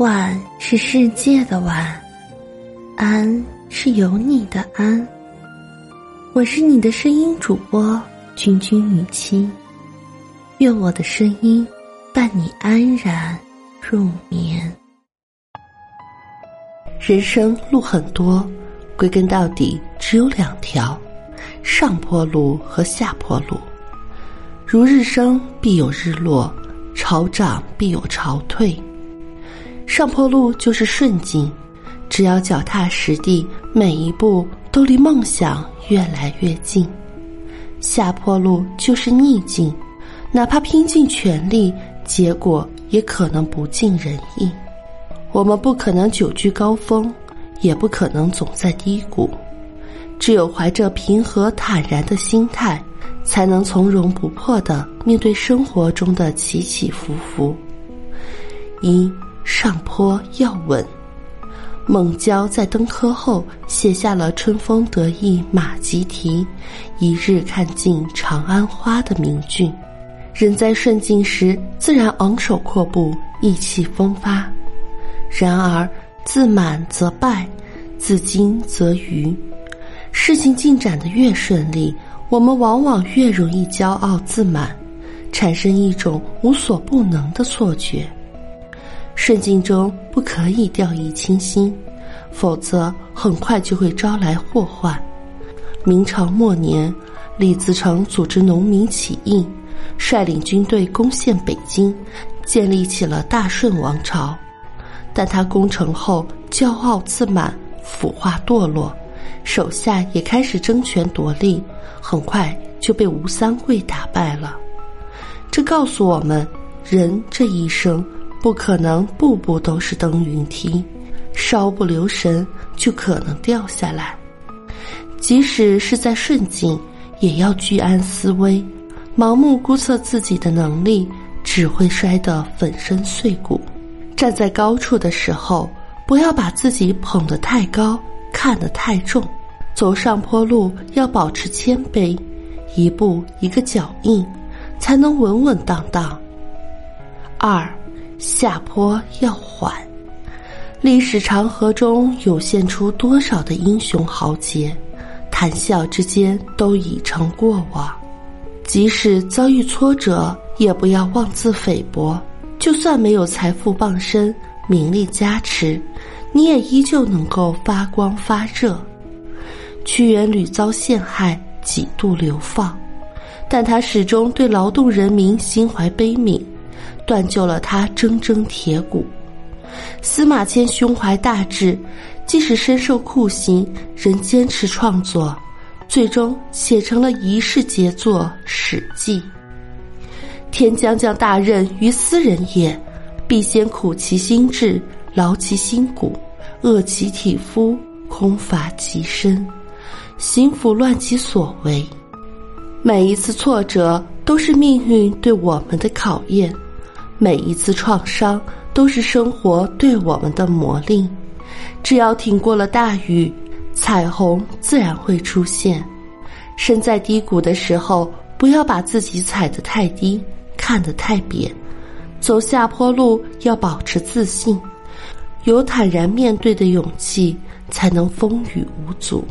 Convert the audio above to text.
晚是世界的晚，安是有你的安。我是你的声音主播君君雨期，愿我的声音伴你安然入眠。人生路很多，归根到底只有两条：上坡路和下坡路。如日升必有日落，潮涨必有潮退。上坡路就是顺境，只要脚踏实地，每一步都离梦想越来越近；下坡路就是逆境，哪怕拼尽全力，结果也可能不尽人意。我们不可能久居高峰，也不可能总在低谷，只有怀着平和坦然的心态，才能从容不迫的面对生活中的起起伏伏。一。上坡要稳。孟郊在登科后写下了“春风得意马急蹄，一日看尽长安花”的名句。人在顺境时，自然昂首阔步，意气风发；然而自满则败，自矜则愚。事情进展的越顺利，我们往往越容易骄傲自满，产生一种无所不能的错觉。顺境中不可以掉以轻心，否则很快就会招来祸患。明朝末年，李自成组织农民起义，率领军队攻陷北京，建立起了大顺王朝。但他攻城后骄傲自满，腐化堕落，手下也开始争权夺利，很快就被吴三桂打败了。这告诉我们，人这一生。不可能步步都是登云梯，稍不留神就可能掉下来。即使是在顺境，也要居安思危。盲目估测自己的能力，只会摔得粉身碎骨。站在高处的时候，不要把自己捧得太高，看得太重。走上坡路要保持谦卑，一步一个脚印，才能稳稳当当。二。下坡要缓，历史长河中涌现出多少的英雄豪杰，谈笑之间都已成过往。即使遭遇挫折，也不要妄自菲薄。就算没有财富傍身、名利加持，你也依旧能够发光发热。屈原屡遭陷害，几度流放，但他始终对劳动人民心怀悲悯。断就了他铮铮铁骨。司马迁胸怀大志，即使身受酷刑，仍坚持创作，最终写成了一世杰作《史记》。天将降大任于斯人也，必先苦其心志，劳其筋骨，饿其体肤，空乏其身，行拂乱其所为。每一次挫折，都是命运对我们的考验。每一次创伤都是生活对我们的磨砺，只要挺过了大雨，彩虹自然会出现。身在低谷的时候，不要把自己踩得太低，看得太扁。走下坡路要保持自信，有坦然面对的勇气，才能风雨无阻。